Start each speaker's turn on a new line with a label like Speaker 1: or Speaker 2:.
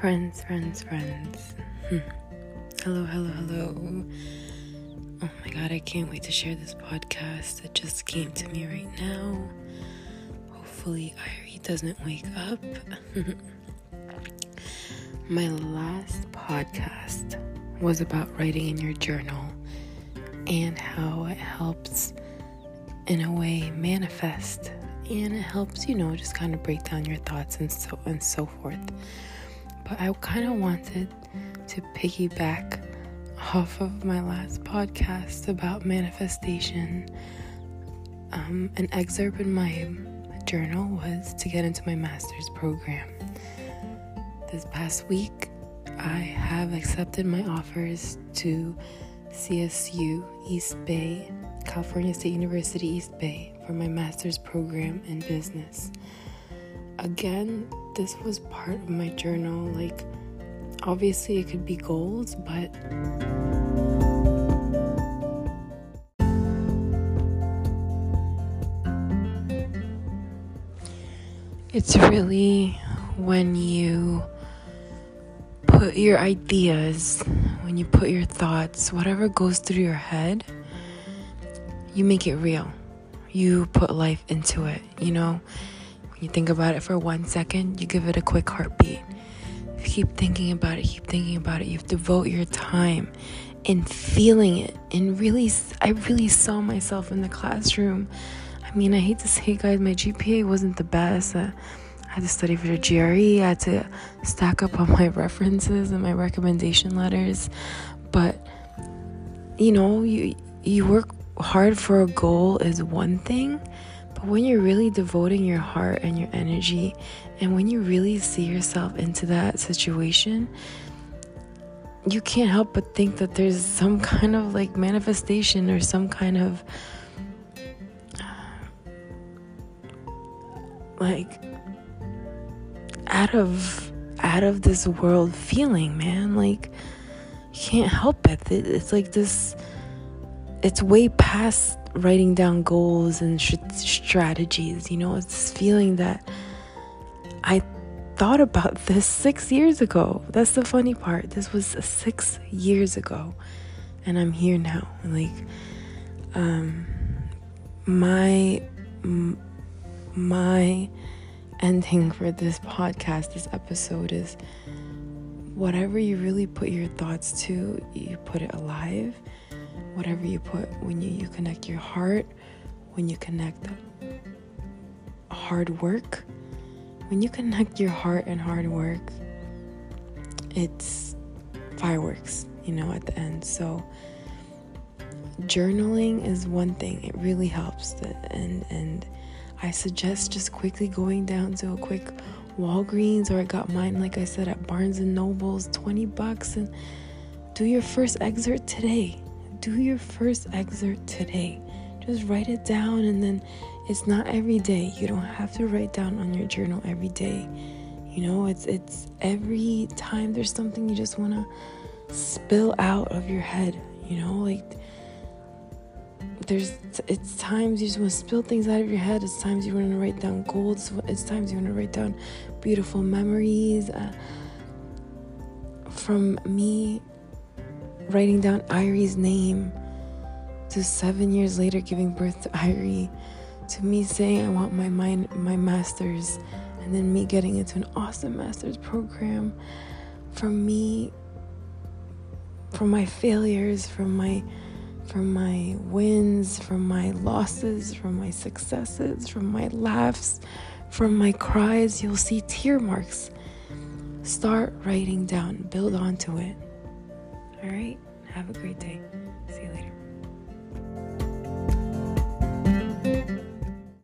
Speaker 1: Friends, friends, friends. Hmm. Hello, hello, hello. Oh my god, I can't wait to share this podcast. It just came to me right now. Hopefully, Irie doesn't wake up. my last podcast was about writing in your journal and how it helps, in a way, manifest. And it helps, you know, just kind of break down your thoughts and so and so forth but I kind of wanted to piggyback off of my last podcast about manifestation. Um, an excerpt in my journal was to get into my master's program. This past week, I have accepted my offers to CSU East Bay, California State University East Bay, for my master's program in business. Again, this was part of my journal. Like, obviously, it could be goals, but. It's really when you put your ideas, when you put your thoughts, whatever goes through your head, you make it real. You put life into it, you know? You think about it for one second, you give it a quick heartbeat. You keep thinking about it, keep thinking about it. You devote your time in feeling it. And really, I really saw myself in the classroom. I mean, I hate to say, guys, my GPA wasn't the best. Uh, I had to study for the GRE. I had to stack up on my references and my recommendation letters. But you know, you you work hard for a goal is one thing, but when you're really devoting your heart and your energy, and when you really see yourself into that situation, you can't help but think that there's some kind of like manifestation or some kind of like out of out of this world feeling, man. Like you can't help it. It's like this it's way past writing down goals and sh- strategies. You know, it's this feeling that I thought about this six years ago. That's the funny part. This was six years ago, and I'm here now. Like, um, my m- my ending for this podcast, this episode is whatever you really put your thoughts to, you put it alive whatever you put when you, you connect your heart, when you connect hard work, when you connect your heart and hard work, it's fireworks, you know, at the end. So journaling is one thing. It really helps and and I suggest just quickly going down to a quick Walgreens or I got mine like I said at Barnes and Nobles, 20 bucks and do your first excerpt today do your first excerpt today. Just write it down, and then it's not every day. You don't have to write down on your journal every day. You know, it's it's every time there's something you just want to spill out of your head. You know, like there's it's times you just want to spill things out of your head. It's times you want to write down goals. It's times you want to write down beautiful memories. Uh, from me writing down Irie's name, to seven years later giving birth to Irie, to me saying I want my mind, my master's, and then me getting into an awesome master's program, from me, from my failures, from my from my wins, from my losses, from my successes, from my laughs, from my cries, you'll see tear marks. Start writing down, build onto it. All right? Have a great day. See you later.